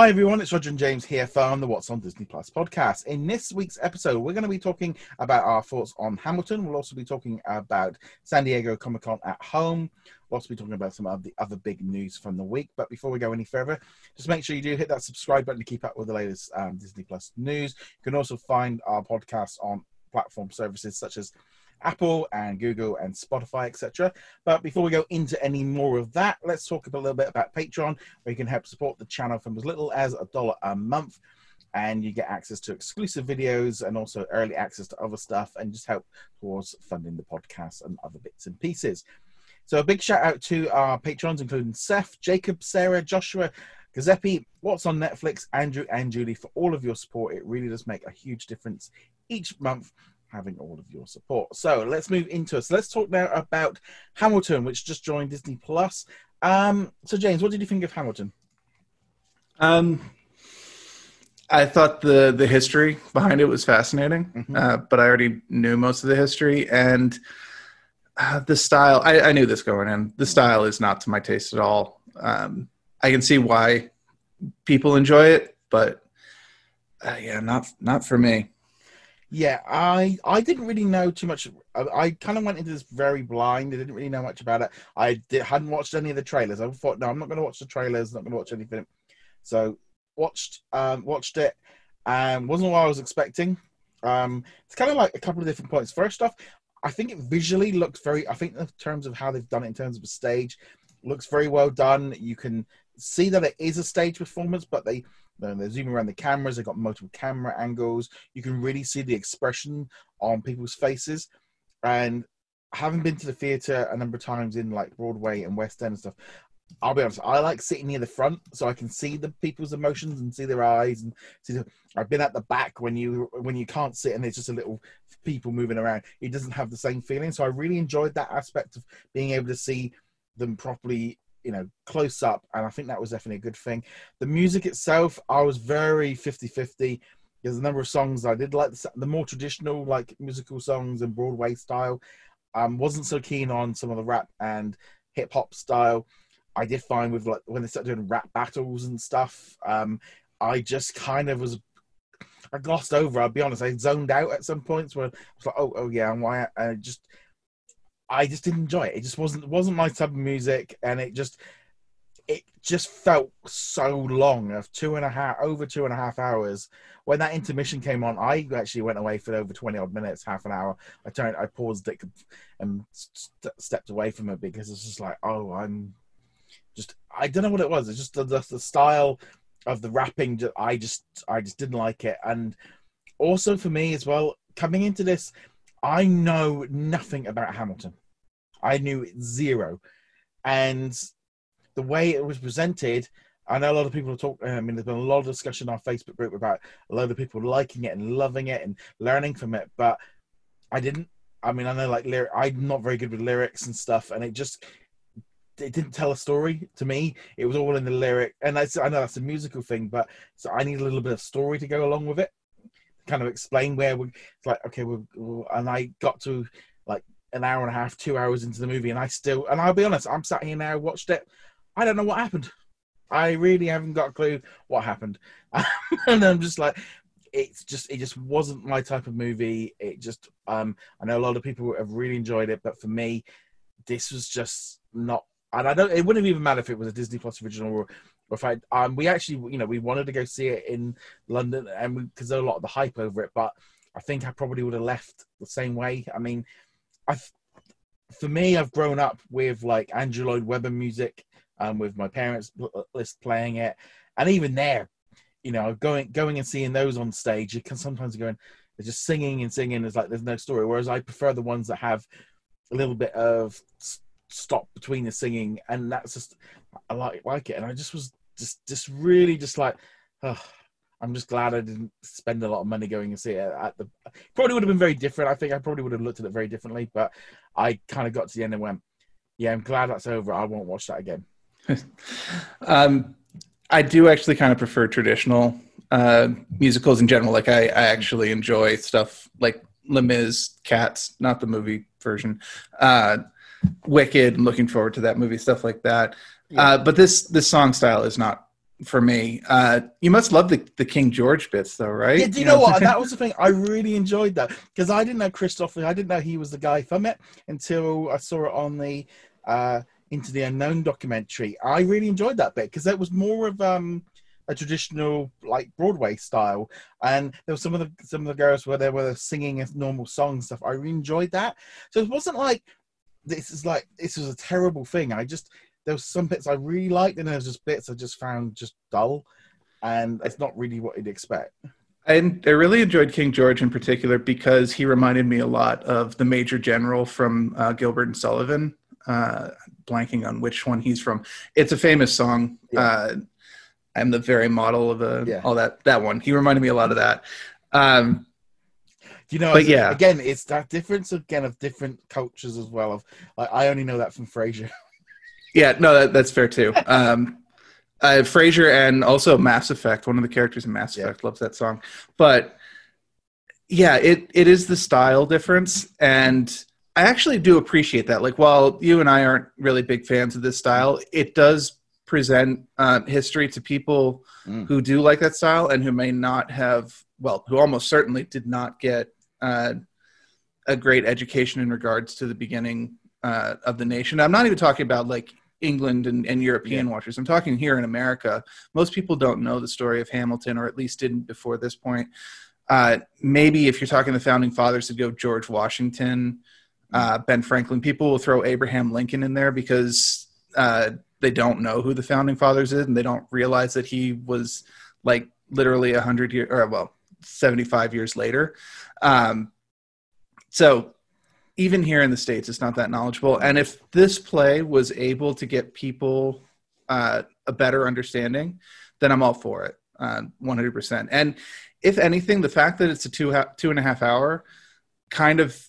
Hi everyone, it's Roger and James here from the What's on Disney Plus podcast. In this week's episode, we're going to be talking about our thoughts on Hamilton. We'll also be talking about San Diego Comic Con at home. We'll also be talking about some of the other big news from the week. But before we go any further, just make sure you do hit that subscribe button to keep up with the latest um, Disney Plus news. You can also find our podcast on platform services such as Apple and Google and Spotify, etc. But before we go into any more of that, let's talk a little bit about Patreon, where you can help support the channel from as little as a dollar a month. And you get access to exclusive videos and also early access to other stuff and just help towards funding the podcast and other bits and pieces. So a big shout out to our patrons, including Seth, Jacob, Sarah, Joshua, Giuseppe, What's on Netflix, Andrew, and Julie for all of your support. It really does make a huge difference each month having all of your support. So let's move into it. So let's talk now about Hamilton, which just joined Disney Plus. Um, so James, what did you think of Hamilton? Um, I thought the the history behind it was fascinating, mm-hmm. uh, but I already knew most of the history and uh, the style. I, I, knew this going in. The style is not to my taste at all. Um, I can see why people enjoy it, but uh, yeah, not not for me. Yeah, I I didn't really know too much. I, I kind of went into this very blind. I didn't really know much about it. I did, hadn't watched any of the trailers. I thought, no, I'm not going to watch the trailers. Not going to watch anything. So watched um, watched it, and wasn't what I was expecting. Um, it's kind of like a couple of different points. First off, I think it visually looks very. I think in terms of how they've done it in terms of a stage, looks very well done. You can see that it is a stage performance, but they they're zooming around the cameras. They've got multiple camera angles. You can really see the expression on people's faces. And having been to the theater a number of times in like Broadway and West End and stuff, I'll be honest, I like sitting near the front so I can see the people's emotions and see their eyes and see. The, I've been at the back when you when you can't sit and there's just a little people moving around. It doesn't have the same feeling. So I really enjoyed that aspect of being able to see them properly you know close up and i think that was definitely a good thing the music itself i was very 50 50 there's a number of songs i did like the, more traditional like musical songs and broadway style um wasn't so keen on some of the rap and hip hop style i did find with like when they started doing rap battles and stuff um i just kind of was I glossed over. I'll be honest. I zoned out at some points where I was like, "Oh, oh yeah," and why? I just I just didn't enjoy it. It just wasn't wasn't my type of music, and it just it just felt so long of two and a half over two and a half hours. When that intermission came on, I actually went away for over twenty odd minutes, half an hour. I turned, I paused it, and st- stepped away from it because it's just like, oh, I'm just I don't know what it was. It's just the, the, the style of the rapping. I just I just didn't like it, and also for me as well, coming into this, I know nothing about Hamilton. I knew zero. And the way it was presented, I know a lot of people talk. I mean, there's been a lot of discussion on our Facebook group about a lot of people liking it and loving it and learning from it, but I didn't. I mean, I know like lyric. I'm not very good with lyrics and stuff, and it just it didn't tell a story to me. It was all in the lyric, and I, I know that's a musical thing, but so I need a little bit of story to go along with it, kind of explain where we. It's like okay, we and I got to like an hour and a half, two hours into the movie, and I still, and I'll be honest, I'm sat here now, watched it. I don't know what happened. I really haven't got a clue what happened, and I'm just like, it's just, it just wasn't my type of movie. It just, um, I know a lot of people have really enjoyed it, but for me, this was just not. And I don't. It wouldn't even matter if it was a Disney Plus original or, if I. Um, we actually, you know, we wanted to go see it in London, and because there's a lot of the hype over it, but I think I probably would have left the same way. I mean, I, for me, I've grown up with like Andrew Lloyd Webber music, um, with my parents uh, list playing it, and even there, you know, going going and seeing those on stage, you can sometimes go and they're just singing and singing. It's like there's no story. Whereas I prefer the ones that have a little bit of stop between the singing, and that's just I like like it. And I just was just just really just like. Oh, I'm just glad I didn't spend a lot of money going and see it at the. Probably would have been very different. I think I probably would have looked at it very differently, but I kind of got to the end and went, "Yeah, I'm glad that's over. I won't watch that again." um, I do actually kind of prefer traditional uh, musicals in general. Like I, I actually enjoy stuff like Les Cats, not the movie version, uh, Wicked. I'm looking forward to that movie, stuff like that. Yeah. Uh, but this this song style is not for me. Uh, you must love the, the King George bits, though, right? Yeah, do you, know, what? that was the thing. I really enjoyed that because I didn't know Christopher. I didn't know he was the guy from it until I saw it on the uh, Into the Unknown documentary. I really enjoyed that bit because it was more of um, a traditional like Broadway style, and there was some of the some of the girls where they were singing normal song stuff. I really enjoyed that. So it wasn't like this is like this was a terrible thing. I just there was some bits I really liked, and there was just bits I just found just dull, and it's not really what you'd expect. And I really enjoyed King George in particular because he reminded me a lot of the Major General from uh, Gilbert and Sullivan. Uh, blanking on which one he's from. It's a famous song. Yeah. Uh, I'm the very model of a yeah. all that that one. He reminded me a lot of that. Um, you know, but yeah, again, it's that difference again of different cultures as well. Of like, I only know that from Frasier. Yeah, no, that, that's fair too. Um, uh, Frasier and also Mass Effect. One of the characters in Mass Effect yeah. loves that song. But yeah, it it is the style difference, and I actually do appreciate that. Like, while you and I aren't really big fans of this style, it does present uh, history to people mm. who do like that style and who may not have, well, who almost certainly did not get uh, a great education in regards to the beginning uh, of the nation. I'm not even talking about like England and, and European yeah. watchers. I'm talking here in America. Most people don't know the story of Hamilton, or at least didn't before this point. Uh, maybe if you're talking the founding fathers, to go George Washington, uh, Ben Franklin. People will throw Abraham Lincoln in there because uh, they don't know who the founding fathers is, and they don't realize that he was like literally a hundred years, or well, 75 years later. Um, so even here in the states it's not that knowledgeable. And if this play was able to get people uh, a better understanding then i'm all for it uh, 100% and if anything the fact that it's a two two and a half hour kind of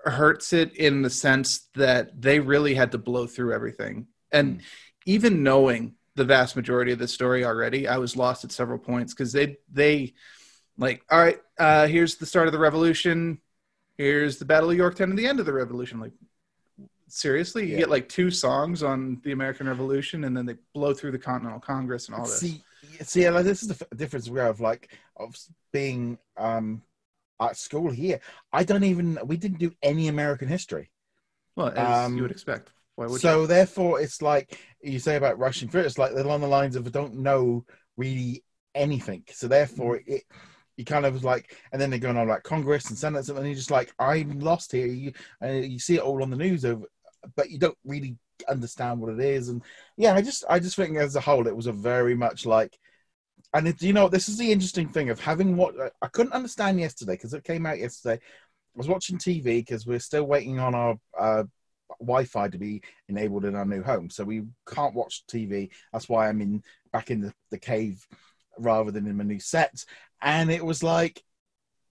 hurts it in the sense that they really had to blow through everything. And even knowing the vast majority of the story already i was lost at several points because they they like all right uh, here's the start of the revolution here's the Battle of Yorktown and the end of the Revolution. Like, seriously, you yeah. get like two songs on the American Revolution, and then they blow through the Continental Congress and all this. See, see, like, this is the difference we have, like, of being um at school here. I don't even. We didn't do any American history. Well, as um, you would expect. so you? therefore, it's like you say about rushing through. It's like they're along the lines of I don't know really anything. So therefore, mm. it you kind of was like, and then they're going on like Congress and Senate, and you're just like, I'm lost here. You, uh, you see it all on the news over, but you don't really understand what it is. And yeah, I just, I just think as a whole, it was a very much like, and it, you know, this is the interesting thing of having what I couldn't understand yesterday because it came out yesterday. I was watching TV because we're still waiting on our uh, Wi-Fi to be enabled in our new home, so we can't watch TV. That's why I'm in back in the, the cave rather than in a new set and it was like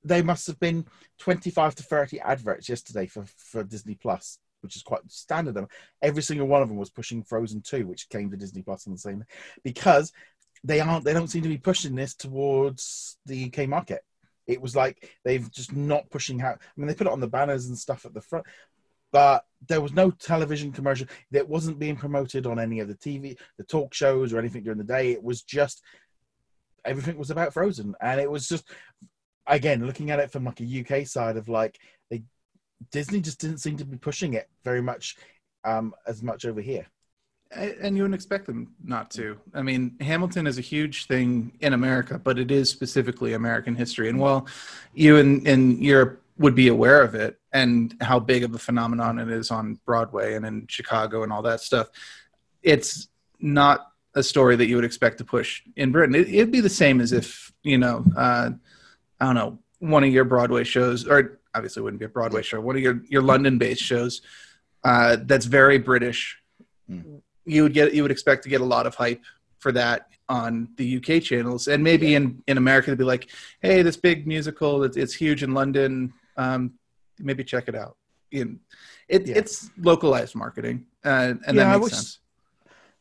they must have been 25 to 30 adverts yesterday for, for Disney Plus, which is quite standard. Every single one of them was pushing Frozen 2, which came to Disney Plus on the same because they aren't they don't seem to be pushing this towards the UK market. It was like they've just not pushing out. I mean, they put it on the banners and stuff at the front, but there was no television commercial. That wasn't being promoted on any of the TV, the talk shows, or anything during the day. It was just everything was about Frozen, and it was just again looking at it from like a UK side of like they Disney just didn't seem to be pushing it very much um, as much over here. And you wouldn't expect them not to. I mean, Hamilton is a huge thing in America, but it is specifically American history. And while you in, in Europe would be aware of it and how big of a phenomenon it is on Broadway and in Chicago and all that stuff, it's not a story that you would expect to push in Britain. It, would be the same as if you know, uh, I don't know, one of your Broadway shows, or obviously wouldn't be a Broadway show, one of your your London-based shows uh, that's very British. Mm. You would get you would expect to get a lot of hype for that on the UK channels, and maybe yeah. in in America to be like, hey, this big musical, it's, it's huge in London. Um, maybe check it out. In, it, yeah. It's localized marketing, uh, and yeah, that makes sense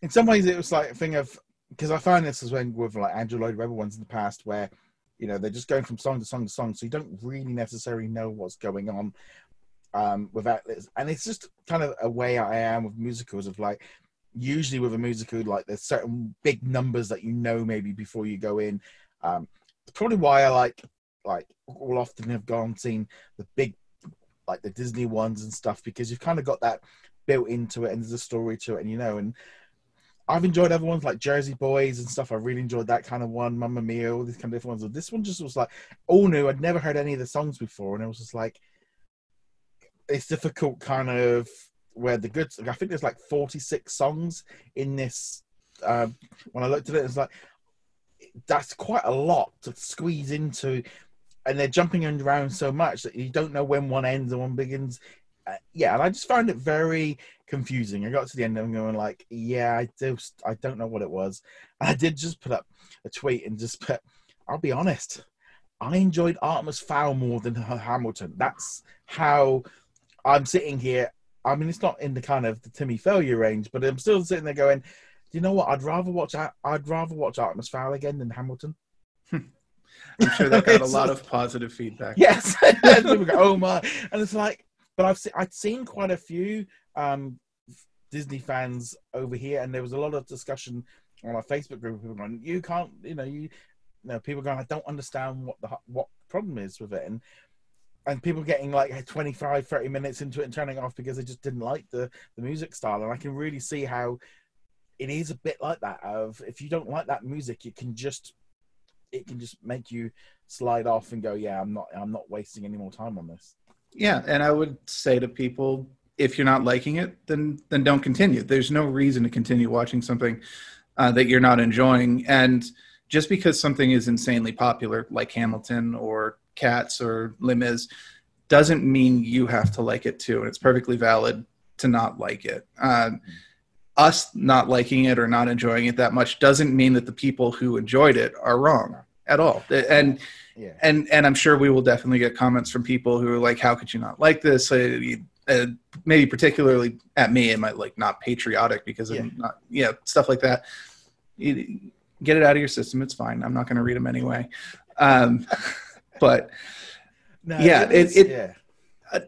in some ways it was like a thing of because I find this as when with like Andrew Lloyd Webber ones in the past where you know they're just going from song to song to song, so you don't really necessarily know what's going on um, without this. And it's just kind of a way I am with musicals of like usually with a musical, like there's certain big numbers that you know maybe before you go in. Um, probably why I like like will often have gone seen the big like the Disney ones and stuff because you've kind of got that built into it and there's a story to it and you know and I've enjoyed other ones like Jersey Boys and stuff. I really enjoyed that kind of one, Mamma Mia, all these kind of different ones. But This one just was like all new. I'd never heard any of the songs before, and it was just like it's difficult, kind of where the good. I think there's like 46 songs in this. Um, when I looked at it, it's like that's quite a lot to squeeze into, and they're jumping around so much that you don't know when one ends and one begins. Uh, yeah, and I just found it very confusing. I got to the end and I'm going like, yeah, I just I don't know what it was. And I did just put up a tweet and just put, I'll be honest, I enjoyed Artemis Fowl more than Hamilton. That's how I'm sitting here. I mean, it's not in the kind of the Timmy failure range, but I'm still sitting there going, do you know what? I'd rather watch I'd rather watch Artemis Fowl again than Hamilton. I'm sure that got a lot of positive feedback. Yes, go, oh my, and it's like but I've se- I'd seen quite a few um, Disney fans over here, and there was a lot of discussion on our Facebook group. People going, "You can't, you know, you, you know, people going, I don't understand what the what problem is with it," and and people getting like 25 30 minutes into it and turning off because they just didn't like the the music style and i can really see how it is a bit like that of if you don't like that music you can just it can just make you slide off and go yeah i'm not i'm not wasting any more time on this yeah, and I would say to people, if you're not liking it, then then don't continue. There's no reason to continue watching something uh, that you're not enjoying. And just because something is insanely popular, like Hamilton or Cats or Les Mis, doesn't mean you have to like it too. And it's perfectly valid to not like it. Uh, us not liking it or not enjoying it that much doesn't mean that the people who enjoyed it are wrong at all. And yeah. and and I'm sure we will definitely get comments from people who are like, "How could you not like this?" Uh, uh, maybe particularly at me, it might like not patriotic because yeah. I'm not, yeah, stuff like that. You, get it out of your system. It's fine. I'm not going to read them anyway. Um, but no, yeah, it, it, yeah. Uh,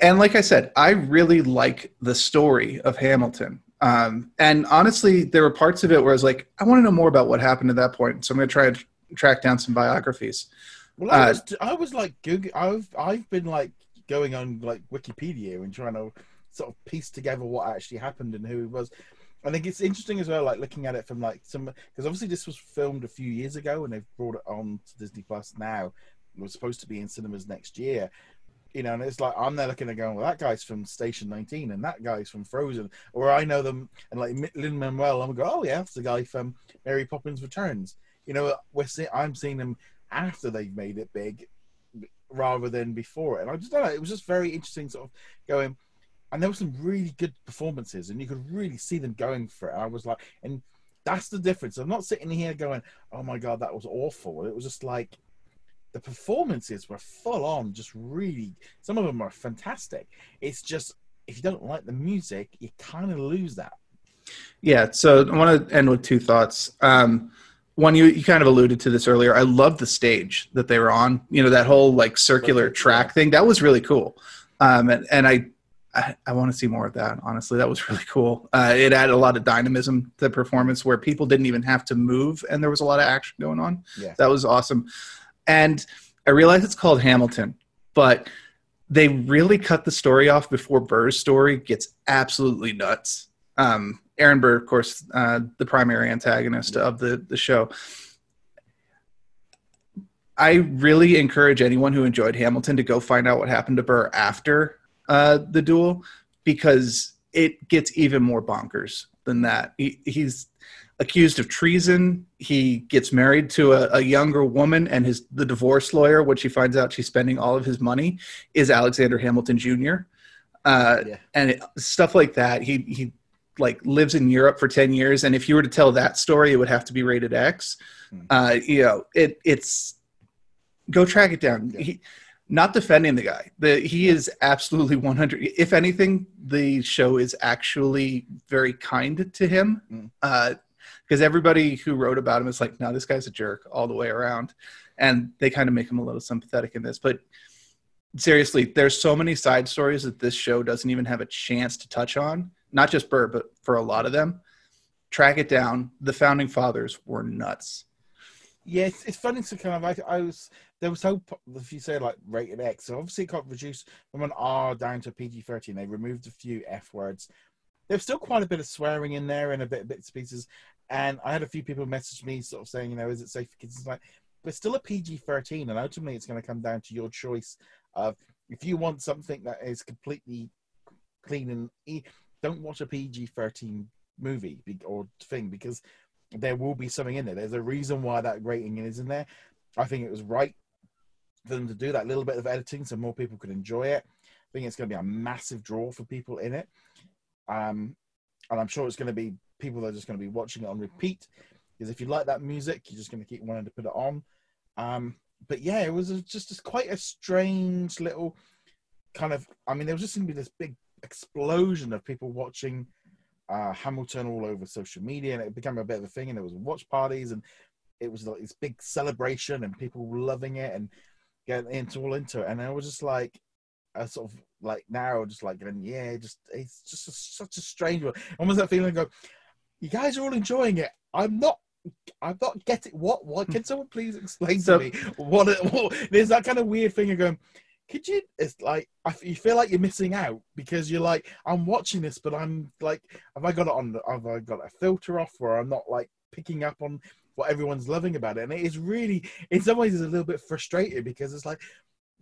and like I said, I really like the story of Hamilton. Um, and honestly, there were parts of it where I was like, I want to know more about what happened at that point. So I'm going to try and track down some biographies. Well, I, uh, was, I was like Google. I've I've been like going on like Wikipedia and trying to sort of piece together what actually happened and who it was. I think it's interesting as well, like looking at it from like some because obviously this was filmed a few years ago and they've brought it on to Disney Plus now. It was supposed to be in cinemas next year, you know, and it's like I'm there looking at going, well, that guy's from Station 19 and that guy's from Frozen, or I know them and like Lin Manuel, I'm go, oh yeah, that's the guy from Mary Poppins Returns. You know, we're see- I'm seeing them after they've made it big rather than before. And I just don't know. It was just very interesting, sort of going. And there were some really good performances, and you could really see them going for it. I was like, and that's the difference. I'm not sitting here going, "Oh my god, that was awful." It was just like the performances were full on, just really. Some of them are fantastic. It's just if you don't like the music, you kind of lose that. Yeah. So I want to end with two thoughts. Um, one you, you kind of alluded to this earlier. I love the stage that they were on you know that whole like circular track thing. That was really cool. Um, and, and i i, I want to see more of that honestly. That was really cool. Uh, it added a lot of dynamism to the performance where people didn't even have to move and there was a lot of action going on. Yeah. that was awesome. And i realize it's called hamilton but they really cut the story off before burr's story gets absolutely nuts. Um, Aaron Burr, of course, uh, the primary antagonist of the the show. I really encourage anyone who enjoyed Hamilton to go find out what happened to Burr after uh, the duel because it gets even more bonkers than that. He, he's accused of treason. He gets married to a, a, younger woman, and his the divorce lawyer, when she finds out she's spending all of his money, is Alexander Hamilton Jr. Uh, yeah. And it, stuff like that. He he like lives in Europe for 10 years and if you were to tell that story it would have to be rated X. Hmm. Uh, you know, it it's go track it down. He, not defending the guy. The he is absolutely 100 if anything the show is actually very kind to him. Mm. Uh because everybody who wrote about him is like, no, this guy's a jerk all the way around. And they kind of make him a little sympathetic in this. But seriously, there's so many side stories that this show doesn't even have a chance to touch on not just Burr, but for a lot of them, track it down. The founding fathers were nuts. Yeah, it's, it's funny to kind of. I, I was there was so if you say like rated X, so obviously it got reduced from an R down to PG thirteen. They removed a few F words. There's still quite a bit of swearing in there and a bit bits and pieces. And I had a few people message me sort of saying, you know, is it safe for kids? It's like, but still a PG thirteen, and ultimately it's going to come down to your choice of if you want something that is completely clean and don't watch a PG thirteen movie or thing because there will be something in there. There's a reason why that rating is in there. I think it was right for them to do that little bit of editing so more people could enjoy it. I think it's going to be a massive draw for people in it. Um, and I'm sure it's going to be people that are just going to be watching it on repeat. Because if you like that music, you're just going to keep wanting to put it on. Um, but yeah, it was just, just quite a strange little kind of. I mean, there was just going to be this big explosion of people watching uh, Hamilton all over social media, and it became a bit of a thing. And there was watch parties, and it was like this big celebration, and people loving it and getting into all into it. And I was just like, a sort of like now, just like going, yeah, just it's just a, such a strange one. Almost that feeling. Go, you guys are all enjoying it. I'm not. I'm not getting what. What can someone please explain so, to me what, what? There's that kind of weird thing of going could you it's like you feel like you're missing out because you're like i'm watching this but i'm like have i got it on have i got a filter off where i'm not like picking up on what everyone's loving about it? And it is really in some ways it's a little bit frustrating because it's like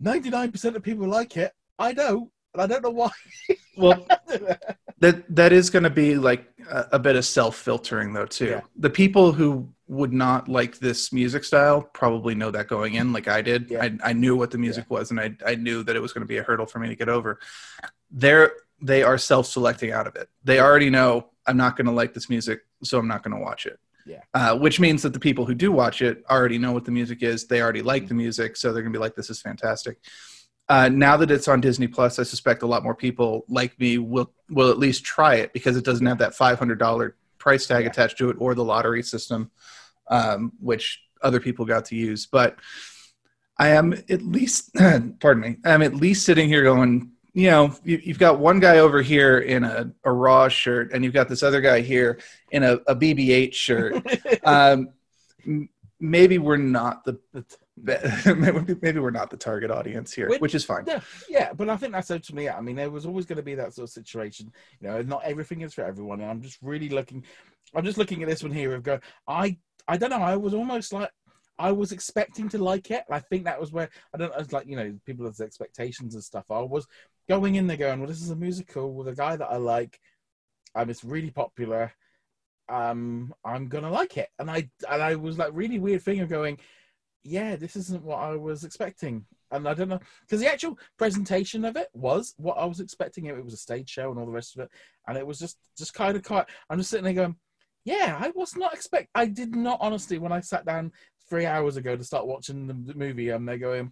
99% of people like it. I know and i don't know why. Well that that is going to be like a, a bit of self filtering though too yeah. the people who would not like this music style probably know that going in like i did yeah. I, I knew what the music yeah. was and I, I knew that it was going to be a hurdle for me to get over they're they are self-selecting out of it they already know i'm not going to like this music so i'm not going to watch it yeah uh, which means that the people who do watch it already know what the music is they already like mm-hmm. the music so they're going to be like this is fantastic uh, now that it's on Disney Plus, I suspect a lot more people like me will will at least try it because it doesn't have that five hundred dollar price tag yeah. attached to it or the lottery system, um, which other people got to use. But I am at least, pardon me, I'm at least sitting here going, you know, you, have got one guy over here in a, a Raw shirt, and you've got this other guy here in a, a BB-8 shirt. um, maybe we're not the maybe we're not the target audience here, which, which is fine. Yeah, yeah, but I think that's up to me. I mean, there was always going to be that sort of situation. You know, not everything is for everyone, and I'm just really looking. I'm just looking at this one here of go. I I don't know. I was almost like I was expecting to like it. I think that was where I don't know, it's like you know, people's expectations and stuff. I was going in there going, well, this is a musical with a guy that I like. Um, it's really popular. Um, I'm gonna like it, and I and I was like really weird thing of going yeah, this isn't what I was expecting. And I don't know because the actual presentation of it was what I was expecting. It, it was a stage show and all the rest of it, and it was just just kind of quite. I'm just sitting there going, yeah, I was not expect. I did not honestly when I sat down three hours ago to start watching the movie, and they're going,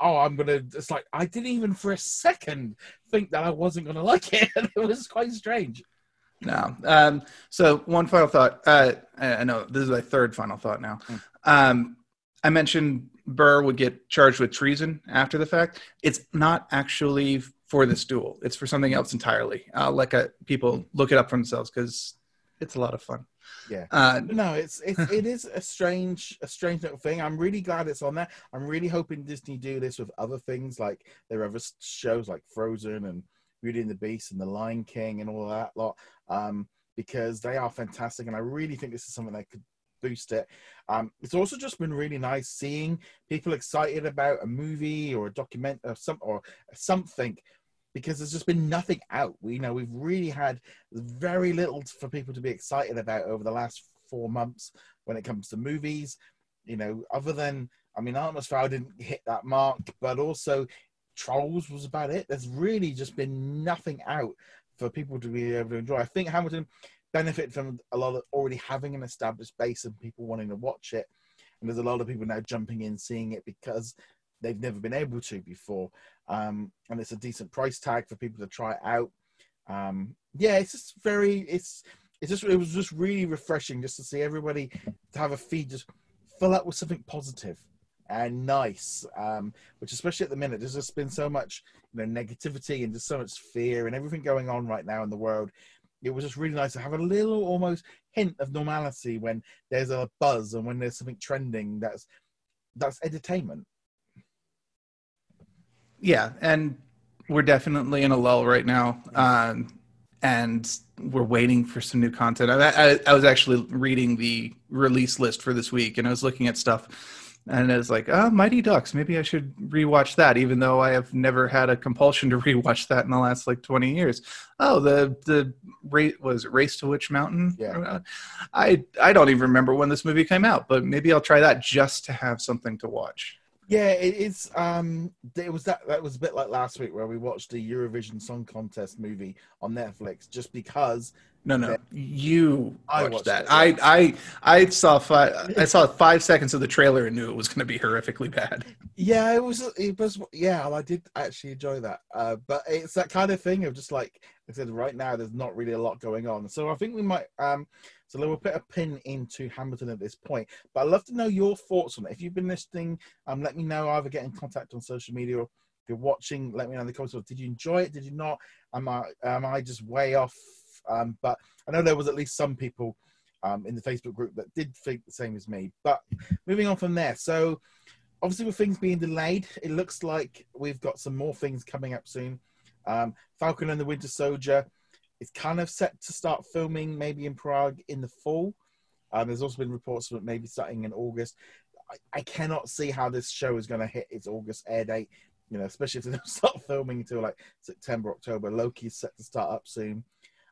oh, I'm gonna. It's like I didn't even for a second think that I wasn't gonna like it. it was quite strange. No. Um, so one final thought. Uh, I know this is my third final thought now. Mm. Um, I mentioned Burr would get charged with treason after the fact. It's not actually for this duel. It's for something else entirely. I'll let uh, people look it up for themselves because it's a lot of fun. Yeah. Uh, no, it's it's it is a strange a strange little thing. I'm really glad it's on there. I'm really hoping Disney do this with other things like their other shows like Frozen and Beauty and the Beast and The Lion King and all that lot. Um, because they are fantastic, and I really think this is something they could boost it. Um, it's also just been really nice seeing people excited about a movie or a document or some or something because there's just been nothing out. We you know we've really had very little for people to be excited about over the last four months when it comes to movies. You know, other than I mean, Fowl didn't hit that mark, but also Trolls was about it. There's really just been nothing out for people to be able to enjoy. I think Hamilton benefit from a lot of already having an established base of people wanting to watch it. And there's a lot of people now jumping in, seeing it because they've never been able to before. Um, and it's a decent price tag for people to try out. Um, yeah, it's just very, it's, it's just, it was just really refreshing just to see everybody to have a feed just fill up with something and nice. Um, which especially at the minute, there's just been so much you know negativity and just so much fear and everything going on right now in the world. It was just really nice to have a little almost hint of normality when there's a buzz and when there's something trending that's that's entertainment. Yeah, and we're definitely in a lull right now. Um, and we're waiting for some new content. I, I, I, was actually reading the release list for this week, and I was looking at stuff, and it's like, "Oh, Mighty Ducks. Maybe I should rewatch that." Even though I have never had a compulsion to rewatch that in the last like twenty years. Oh, the the rate was Race to Witch Mountain. Yeah. I I don't even remember when this movie came out, but maybe I'll try that just to have something to watch. Yeah, it is. Um, it was that. That was a bit like last week where we watched the Eurovision Song Contest movie on Netflix, just because. No, no, you I watched, watched that. I, I, I saw five. I saw five seconds of the trailer and knew it was going to be horrifically bad. Yeah, it was. It was. Yeah, I did actually enjoy that. Uh, but it's that kind of thing of just like I said. Right now, there's not really a lot going on, so I think we might. Um, so we'll put a pin into Hamilton at this point. But I'd love to know your thoughts on it. If you've been listening, um, let me know. Either get in contact on social media or if you're watching, let me know in the comments. Did you enjoy it? Did you not? Am I am I just way off? Um, but I know there was at least some people um, in the Facebook group that did think the same as me. But moving on from there, so obviously with things being delayed, it looks like we've got some more things coming up soon. Um, Falcon and the Winter Soldier is kind of set to start filming maybe in Prague in the fall. Um, there's also been reports of it maybe starting in August. I, I cannot see how this show is going to hit its August air date. You know, especially if they don't start filming until like September, October. Loki's set to start up soon.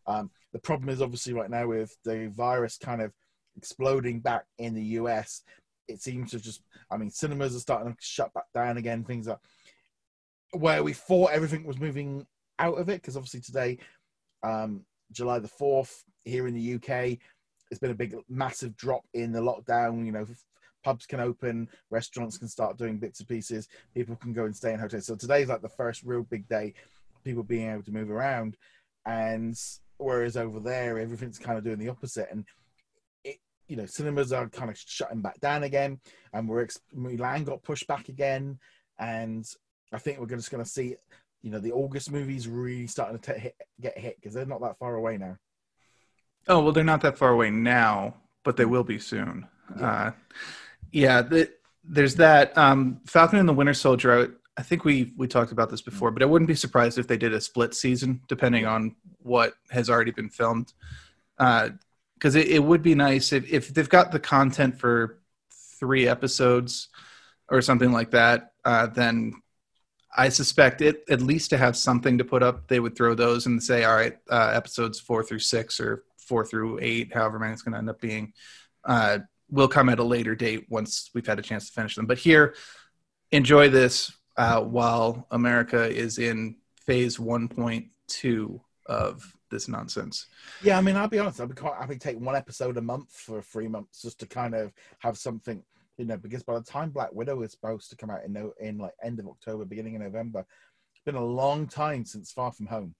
Um, the problem is obviously right now with the virus kind of exploding back in the US. It seems to just, I mean, cinemas are starting to shut back down again. Things are where we thought everything was moving out of it because obviously today, um, July the 4th, here in the UK, there's been a big, massive drop in the lockdown. You know, pubs can open, restaurants can start doing bits and pieces, people can go and stay in hotels. So today's like the first real big day, people being able to move around. And whereas over there, everything's kind of doing the opposite. And it, you know, cinemas are kind of shutting back down again, and we're Mulan got pushed back again, and I think we're just going to see, you know, the August movies really starting to hit, get hit because they're not that far away now. Oh well, they're not that far away now, but they will be soon. Yeah, uh, yeah the, there's that. Um, Falcon and the Winter Soldier. I think we we talked about this before, but I wouldn't be surprised if they did a split season, depending on what has already been filmed. Because uh, it, it would be nice if if they've got the content for three episodes or something like that, uh, then I suspect it at least to have something to put up. They would throw those and say, all right, uh, episodes four through six or four through eight, however many it's going to end up being, uh, will come at a later date once we've had a chance to finish them. But here, enjoy this uh, while America is in phase 1.2 of this nonsense. Yeah, I mean, I'll be honest, I'll be quite happy to take one episode a month for three months just to kind of have something, you know, because by the time Black Widow is supposed to come out in, in like end of October, beginning of November, it's been a long time since Far From Home.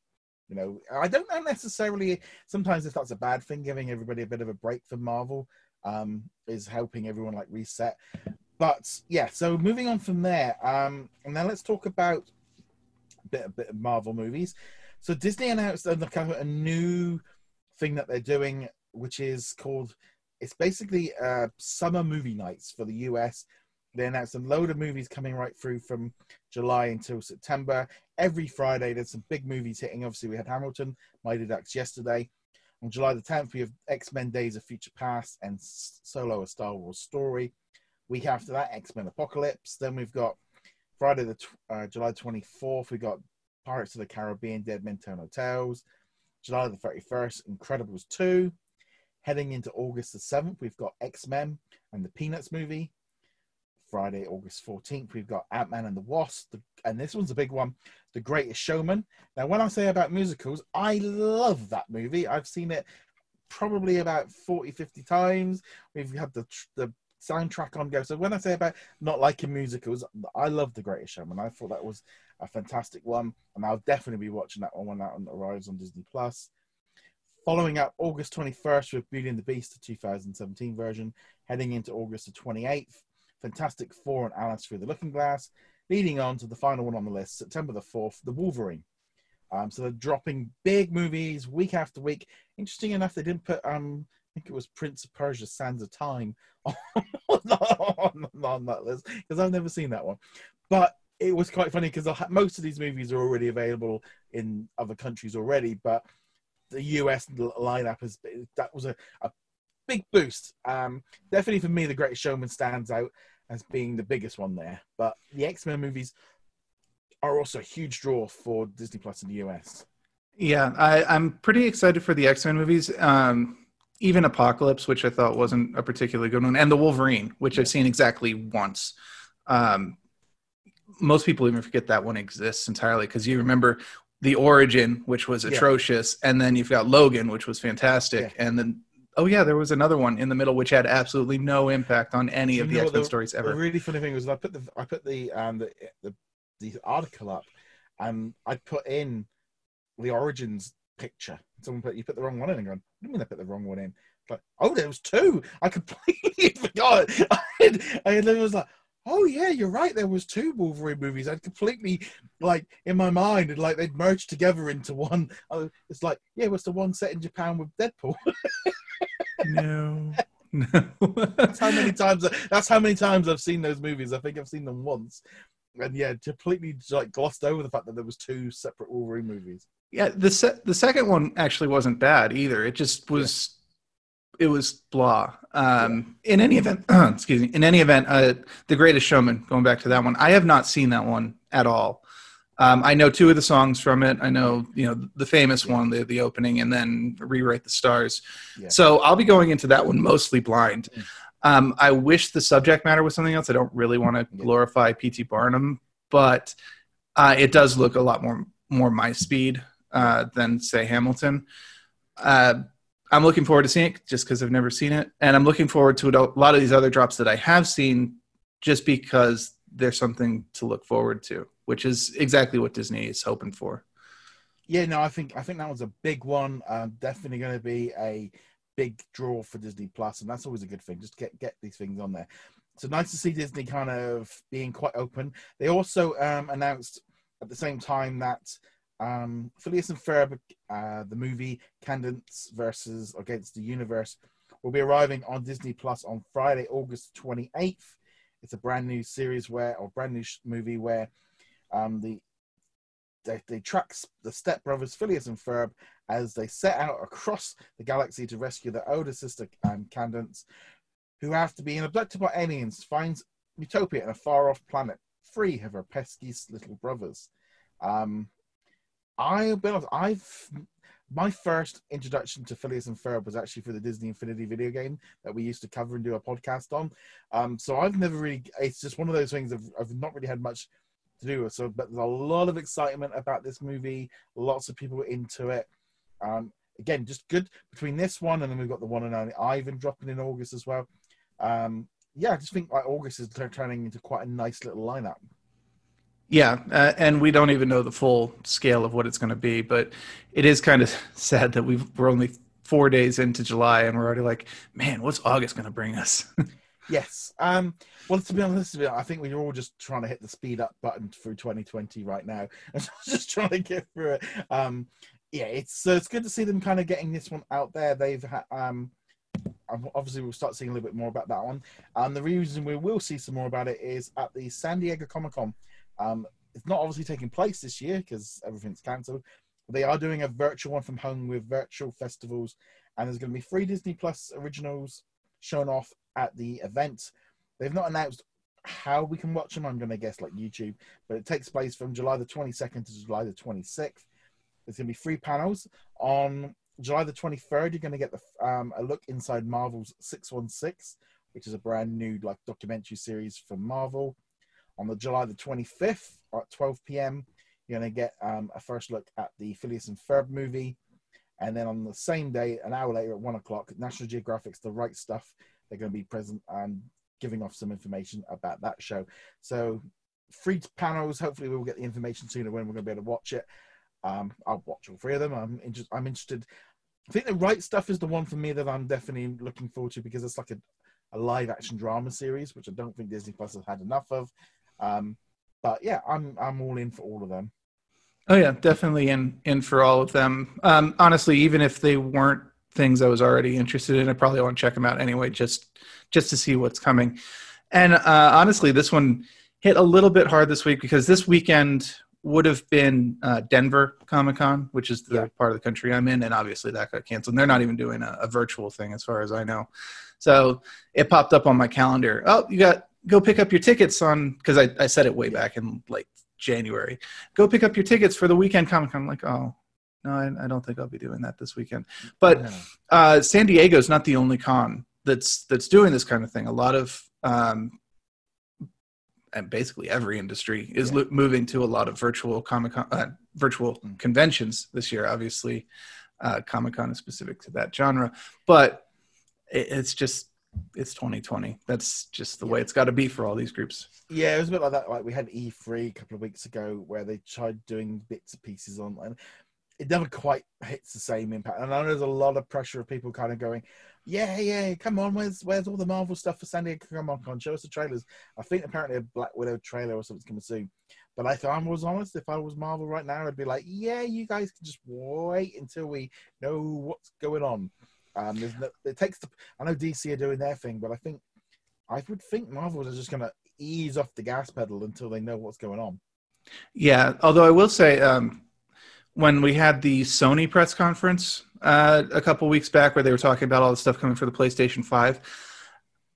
You know, I don't know necessarily sometimes if that's a bad thing, giving everybody a bit of a break from Marvel um, is helping everyone like reset. But yeah, so moving on from there, um, and now let's talk about a bit, a bit of Marvel movies. So Disney announced a, a new thing that they're doing, which is called it's basically uh, summer movie nights for the US. They announced a load of movies coming right through from July until September. Every Friday, there's some big movies hitting. Obviously, we had Hamilton, Mighty Ducks yesterday. On July the 10th, we have X Men Days of Future Past and Solo, a Star Wars story. Week after that, X Men Apocalypse. Then we've got Friday the uh, July 24th, we got Pirates of the Caribbean, Dead Men Tell No Tales. July the 31st, Incredibles 2. Heading into August the 7th, we've got X Men and the Peanuts movie. Friday, August 14th, we've got Ant Man and the Wasp. And this one's a big one The Greatest Showman. Now, when I say about musicals, I love that movie. I've seen it probably about 40, 50 times. We've had the, the soundtrack on go. So when I say about not liking musicals, I love The Greatest Showman. I thought that was a fantastic one, and I'll definitely be watching that one when that one arrives on Disney Plus. Following up August 21st with Beauty and the Beast, the 2017 version, heading into August the 28th. Fantastic Four and Alice Through the Looking Glass, leading on to the final one on the list, September the 4th, The Wolverine. Um, so they're dropping big movies week after week. Interesting enough, they didn't put, um, I think it was Prince of Persia Sands of Time on, on, on that list because I've never seen that one. But it was quite funny because most of these movies are already available in other countries already, but the US lineup is that was a, a big boost. Um, definitely for me, The Greatest Showman stands out as being the biggest one there. But the X Men movies are also a huge draw for Disney Plus in the US. Yeah, I, I'm pretty excited for the X Men movies. Um, even Apocalypse, which I thought wasn't a particularly good one, and the Wolverine, which I've seen exactly once. Um, most people even forget that one exists entirely because you remember the origin, which was atrocious, yeah. and then you've got Logan, which was fantastic, yeah. and then oh yeah, there was another one in the middle which had absolutely no impact on any of the X Men stories ever. The really funny thing was I put the I put the um the the, the article up, and I put in the origins picture. Someone put you put the wrong one in and gone. You mean I put the wrong one in? Like, oh, there was two. I completely forgot. I, had, I was like, oh yeah, you're right. There was two Wolverine movies. I'd completely like in my mind, and like they'd merged together into one. It's like, yeah, it was the one set in Japan with Deadpool. no. No. that's how many times. That's how many times I've seen those movies. I think I've seen them once, and yeah, completely like glossed over the fact that there was two separate Wolverine movies. Yeah, the se- the second one actually wasn't bad either. It just was it was blah. Um, yeah. In any event, excuse me. In any event, uh, The Greatest Showman. Going back to that one, I have not seen that one at all. Um, I know two of the songs from it. I know you know the famous yeah. one, the the opening, and then Rewrite the Stars. Yeah. So I'll be going into that one mostly blind. Mm. Um, I wish the subject matter was something else. I don't really want to glorify P.T. Barnum, but uh, it does look a lot more more my speed uh, than say Hamilton. Uh, I'm looking forward to seeing it just because I've never seen it, and I'm looking forward to a lot of these other drops that I have seen, just because there's something to look forward to, which is exactly what Disney is hoping for. Yeah, no, I think I think that was a big one. Um, definitely going to be a big draw for Disney Plus, and that's always a good thing. Just get get these things on there. So nice to see Disney kind of being quite open. They also um, announced at the same time that um, Phineas and Ferb, uh, the movie Candace versus Against the Universe, will be arriving on Disney Plus on Friday, August 28th. It's a brand new series where, or brand new movie where um, the they, they track the stepbrothers Phineas and Ferb as they set out across the galaxy to rescue their older sister um, Candace, who after being abducted by aliens finds utopia in a far-off planet, free of her pesky little brothers. Um, I'll be honest, I've my first introduction to Phineas and Ferb was actually for the Disney Infinity video game that we used to cover and do a podcast on. Um, so I've never really, it's just one of those things I've, I've not really had much to do with. So, but there's a lot of excitement about this movie. Lots of people into it. Um, again, just good between this one and then we've got the one and only Ivan dropping in August as well. Um, yeah, I just think like August is turning into quite a nice little lineup. Yeah, uh, and we don't even know the full scale of what it's going to be, but it is kind of sad that we are only four days into July and we're already like, man, what's August going to bring us? yes. Um, well, to be honest, with you, I think we're all just trying to hit the speed up button through 2020 right now, and just trying to get through it. Um, yeah, it's so it's good to see them kind of getting this one out there. They've had. Um, obviously we'll start seeing a little bit more about that one. And um, the reason we will see some more about it is at the San Diego Comic Con um, it's not obviously taking place this year because everything's cancelled. They are doing a virtual one from home with virtual festivals, and there's going to be three Disney Plus originals shown off at the event. They've not announced how we can watch them. I'm going to guess like YouTube, but it takes place from July the 22nd to July the 26th. There's going to be three panels on July the 23rd. You're going to get the, um, a look inside Marvel's 616, which is a brand new like documentary series from Marvel on the July the 25th at 12 p.m. You're going to get um, a first look at the Phineas and Ferb movie. And then on the same day, an hour later at one o'clock, National Geographic's The Right Stuff. They're going to be present and giving off some information about that show. So, free panels. Hopefully, we'll get the information sooner when we're going to be able to watch it. Um, I'll watch all three of them. I'm, inter- I'm interested. I think The Right Stuff is the one for me that I'm definitely looking forward to because it's like a a live action drama series, which I don't think Disney Plus has had enough of. Um, but yeah, I'm I'm all in for all of them. Oh yeah, definitely in in for all of them. Um, honestly, even if they weren't things I was already interested in, I probably want to check them out anyway, just just to see what's coming. And uh, honestly, this one hit a little bit hard this week because this weekend would have been uh, Denver Comic Con, which is the Yeah. part of the country I'm in, and obviously that got canceled. And they're not even doing a, a virtual thing, as far as I know. So it popped up on my calendar. Oh, you got go pick up your tickets on because I, I said it way back in like January. Go pick up your tickets for the weekend Comic Con. I'm like, oh no, I, I don't think I'll be doing that this weekend. But Yeah. uh, San Diego's not the only con that's that's doing this kind of thing. A lot of um, and basically every industry is Yeah. lo- moving to a lot of virtual comic con, uh, virtual Mm. conventions this year. Obviously, uh, Comic Con is specific to that genre, but it, it's just it's 2020. That's just the way it's got to be for all these groups. Yeah, it was a bit like that. Like we had E3 a couple of weeks ago where they tried doing bits and pieces on, and it never quite hits the same impact. And I know there's a lot of pressure of people kind of going, "Yeah, yeah, come on, where's where's all the Marvel stuff for San Diego Comic Con? Show us the trailers." I think apparently a Black Widow trailer or something's coming soon. But if I was honest, if I was Marvel right now, I'd be like, "Yeah, you guys can just wait until we know what's going on." Um, no, it takes. The, I know DC are doing their thing, but I think I would think Marvel is just going to ease off the gas pedal until they know what's going on. Yeah, although I will say, um, when we had the Sony press conference uh, a couple weeks back, where they were talking about all the stuff coming for the PlayStation Five,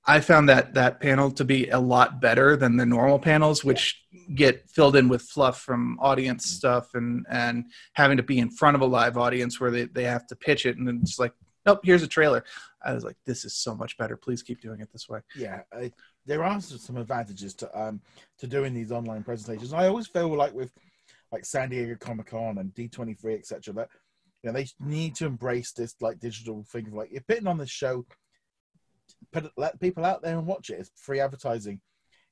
I found that that panel to be a lot better than the normal panels, which get filled in with fluff from audience stuff and and having to be in front of a live audience where they, they have to pitch it, and it's like, nope, here's a trailer. I was like, this is so much better. Please keep doing it this way. Yeah, there are some advantages to um to doing these online presentations. I always feel like with like San Diego Comic Con and D twenty three etc. that you know they need to embrace this like digital thing of like you're putting on this show, put let people out there and watch it. It's free advertising.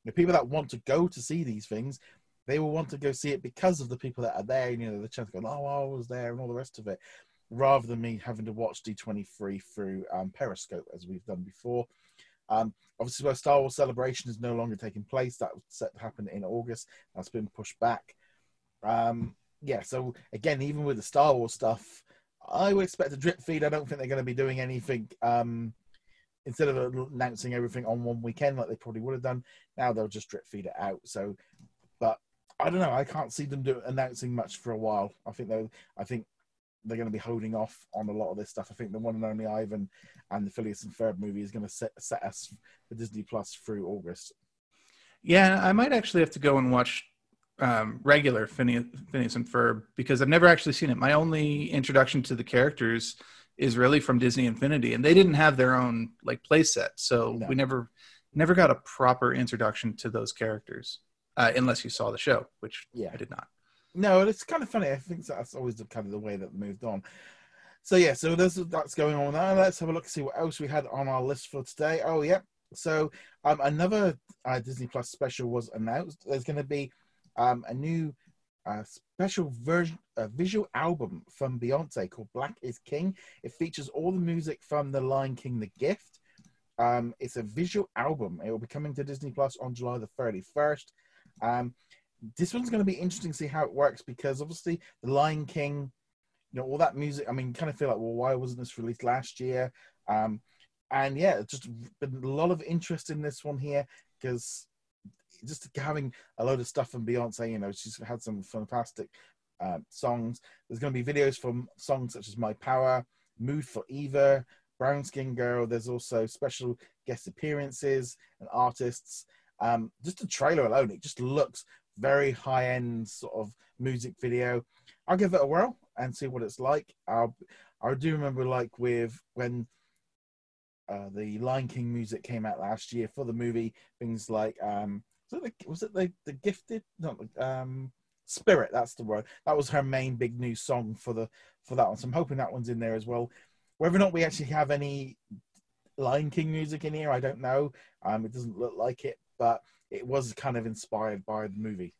You know, people that want to go to see these things, they will want to go see it because of the people that are there. You know, the chance going, oh, I was there, and all the rest of it, rather than me having to watch D23 through um, Periscope as we've done before. Um, obviously, where Star Wars Celebration is no longer taking place, that was set to happen in August. That's been pushed back. Um, yeah, so again, even with the Star Wars stuff, I would expect a drip feed. I don't think they're going to be doing anything um, instead of announcing everything on one weekend like they probably would have done. Now they'll just drip feed it out. So, but I don't know. I can't see them do, announcing much for a while. I think they, I think they're going to be holding off on a lot of this stuff. I think the one and only Ivan and the Phineas and Ferb movie is going to set, set us for Disney Plus through August. Yeah, I might actually have to go and watch um, regular Phineas, Phineas and Ferb because I've never actually seen it. My only introduction to the characters is really from Disney Infinity, and they didn't have their own like play set, so No. we never never got a proper introduction to those characters uh, unless you saw the show, which Yeah. I did not. No, it's kind of funny. I think that's always the kind of the way that moved on. So yeah, so there's that's going on now. Let's have a look and see what else we had on our list for today. Oh yeah, so um, another uh, Disney Plus special was announced. There's going to be um, a new uh, special version, a visual album from Beyonce called Black Is King. It features all the music from The Lion King, The Gift. Um, it's a visual album. It will be coming to Disney Plus on July the 31st. Um, this one's going to be interesting to see how it works because obviously the Lion King, you know, all that music. I mean, kind of feel like, well, why wasn't this released last year? Um, and yeah, just been a lot of interest in this one here because just having a load of stuff from Beyonce, you know, she's had some fantastic uh, songs. There's going to be videos from songs such as My Power, Mood for Eva, Brown Skin Girl. There's also special guest appearances and artists. Um, just the trailer alone, it just looks very high end sort of music video. I'll give it a whirl and see what it's like. I'll, I do remember like with when uh, the Lion King music came out last year for the movie, things like um, was it the, was it the, the Gifted? Not the, um, Spirit. That's the word. That was her main big new song for the for that one. So I'm hoping that one's in there as well. Whether or not we actually have any Lion King music in here, I don't know. Um, it doesn't look like it, but it was kind of inspired by the movie.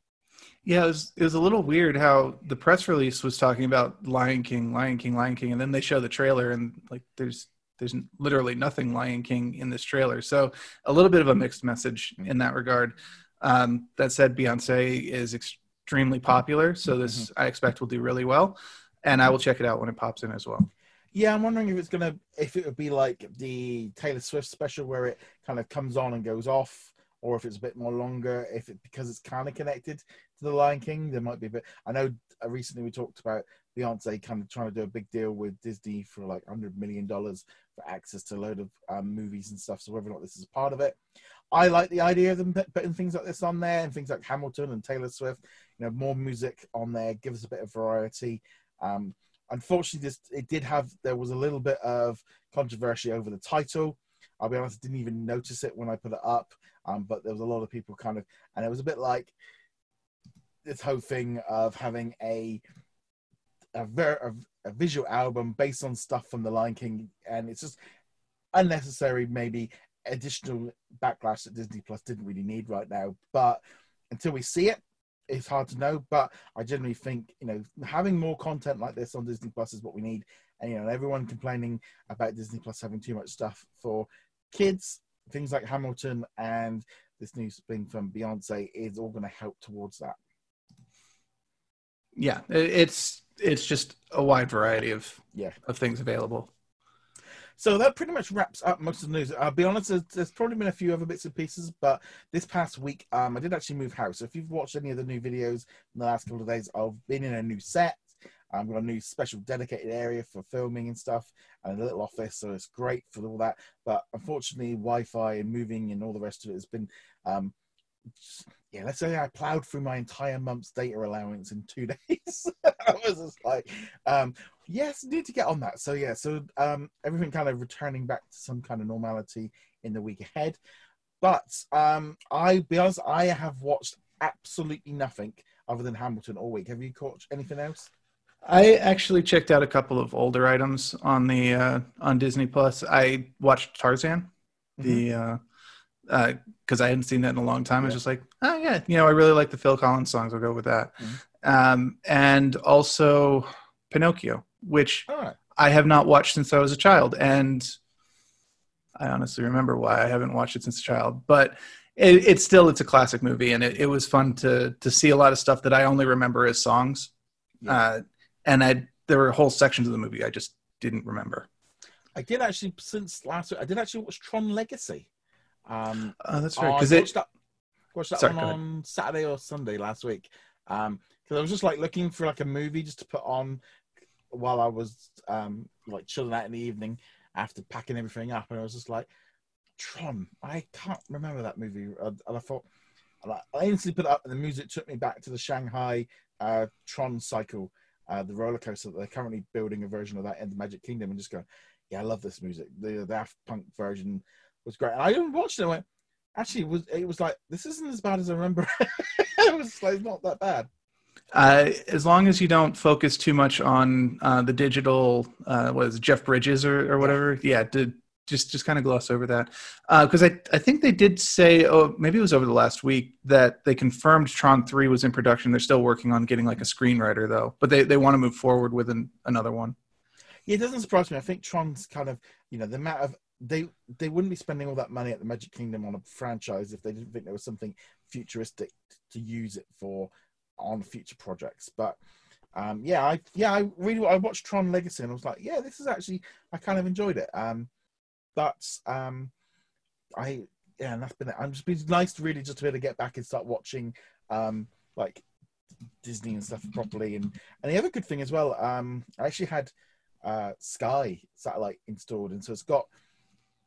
Yeah, it was it was a little weird how the press release was talking about Lion King, Lion King, Lion King, and then they show the trailer and like there's there's literally nothing Lion King in this trailer. So a little bit of a mixed message in that regard. Um, that said, Beyonce is extremely popular, so this I expect will do really well, and I will check it out when it pops in as well. Yeah, I'm wondering if it's gonna if it would be like the Taylor Swift special where it kind of comes on and goes off, or if it's a bit more longer. If it because it's kind of connected to the Lion King, there might be a bit. I know uh, recently we talked about Beyonce kind of trying to do a big deal with Disney for like hundred million dollars for access to a load of um, movies and stuff. So whether or not this is part of it, I like the idea of them putting things like this on there and things like Hamilton and Taylor Swift. You know, more music on there, give us a bit of variety. Um, unfortunately, this it did have there was a little bit of controversy over the title. I'll be honest, I didn't even notice it when I put it up, um, but there was a lot of people kind of, and it was a bit like this whole thing of having a a very a, a visual album based on stuff from The Lion King, and it's just unnecessary, maybe additional backlash that Disney Plus didn't really need right now. But until we see it, it's hard to know. But I generally think you know having more content like this on Disney Plus is what we need. And you know everyone complaining about Disney Plus having too much stuff for kids, things like Hamilton and this new thing from Beyonce is all going to help towards that. Yeah, it's it's just a wide variety of yeah of things available. So that pretty much wraps up most of the news. I'll be honest, there's, there's, probably been a few other bits and pieces, but this past week, um, I did actually move house. So if you've watched any of the new videos in the last couple of days, I've been in a new set. I've got a new special dedicated area for filming and stuff, and a little office, so it's great for all that. But unfortunately, Wi-Fi and moving and all the rest of it has been um, yeah, let's say I plowed through my entire month's data allowance in two days. I was just like, um, yes, need to get on that. So yeah, so um, everything kind of returning back to some kind of normality in the week ahead. But um, I, because I have watched absolutely nothing other than Hamilton all week. Have you caught anything else? I actually checked out a couple of older items on the uh, on Disney Plus. I watched Tarzan, mm-hmm. the uh, because uh, I hadn't seen that in a long time. Yeah. I was just like, oh yeah, you know, I really like the Phil Collins songs. I'll go with that. Mm-hmm. Um, and also Pinocchio, which right. I have not watched since I was a child, and I honestly remember why I haven't watched it since a child. But it, it's still it's a classic movie, and it, it, was fun to to see a lot of stuff that I only remember as songs. Uh, and I there were whole sections of the movie I just didn't remember. I did actually since last week. I did actually watch Tron Legacy. Um, oh, that's right. Because it that, watched that Sorry, one on Saturday or Sunday last week. Um, because I was just like looking for like a movie just to put on while I was um like chilling out in the evening after packing everything up, and I was just like, Tron. I can't remember that movie, and I thought. I instantly put it up, and the music took me back to the Shanghai uh, Tron cycle, uh, the roller coaster they're currently building a version of that in the Magic Kingdom, and just going, yeah, I love this music. The, the Daft Punk version was great. And I even watched it and went, actually, it was it was like this isn't as bad as I remember. it was like not that bad. Uh, as long as you don't focus too much on uh, the digital, uh, it, Jeff Bridges or, or whatever, yeah, yeah to just just kind of gloss over that because uh, I I think they did say oh maybe it was over the last week that they confirmed Tron three was in production. They're still working on getting like a screenwriter though, but they they want to move forward with an, another one. Yeah, it doesn't surprise me. I think Tron's kind of you know the amount of they they wouldn't be spending all that money at the Magic Kingdom on a franchise if they didn't think there was something futuristic to use it for on future projects. But um, yeah, I yeah I really I watched Tron Legacy and I was like, yeah, this is actually I kind of enjoyed it. Um, but um, I yeah, and that's been it. I'm just been nice to really just to be able to get back and start watching um like Disney and stuff properly. And and the other good thing as well, um, I actually had uh Sky satellite installed, and so it's got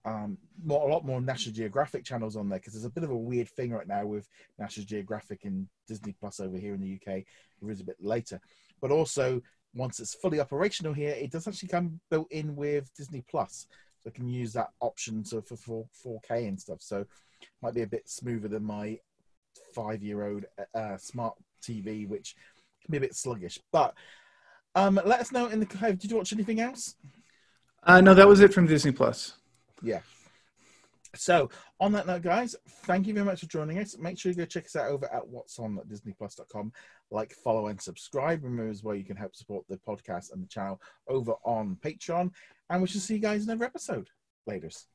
um, more, a lot more National Geographic channels on there because there's a bit of a weird thing right now with National Geographic and Disney Plus over here in the UK. It is a bit later, but also once it's fully operational here, it does actually come built in with Disney Plus, I can use that option to, for 4, 4K and stuff. So might be a bit smoother than my five year old uh, smart TV, which can be a bit sluggish. But um, let us know in the. Did you watch anything else? Uh, no, that was it from Disney Plus. Yeah. So, on that note, guys, thank you very much for joining us. Make sure you go check us out over at what's on at disneyplus.com. Like, follow, and subscribe. Remember as well, you can help support the podcast and the channel over on Patreon. And we shall see you guys in another episode. Laters.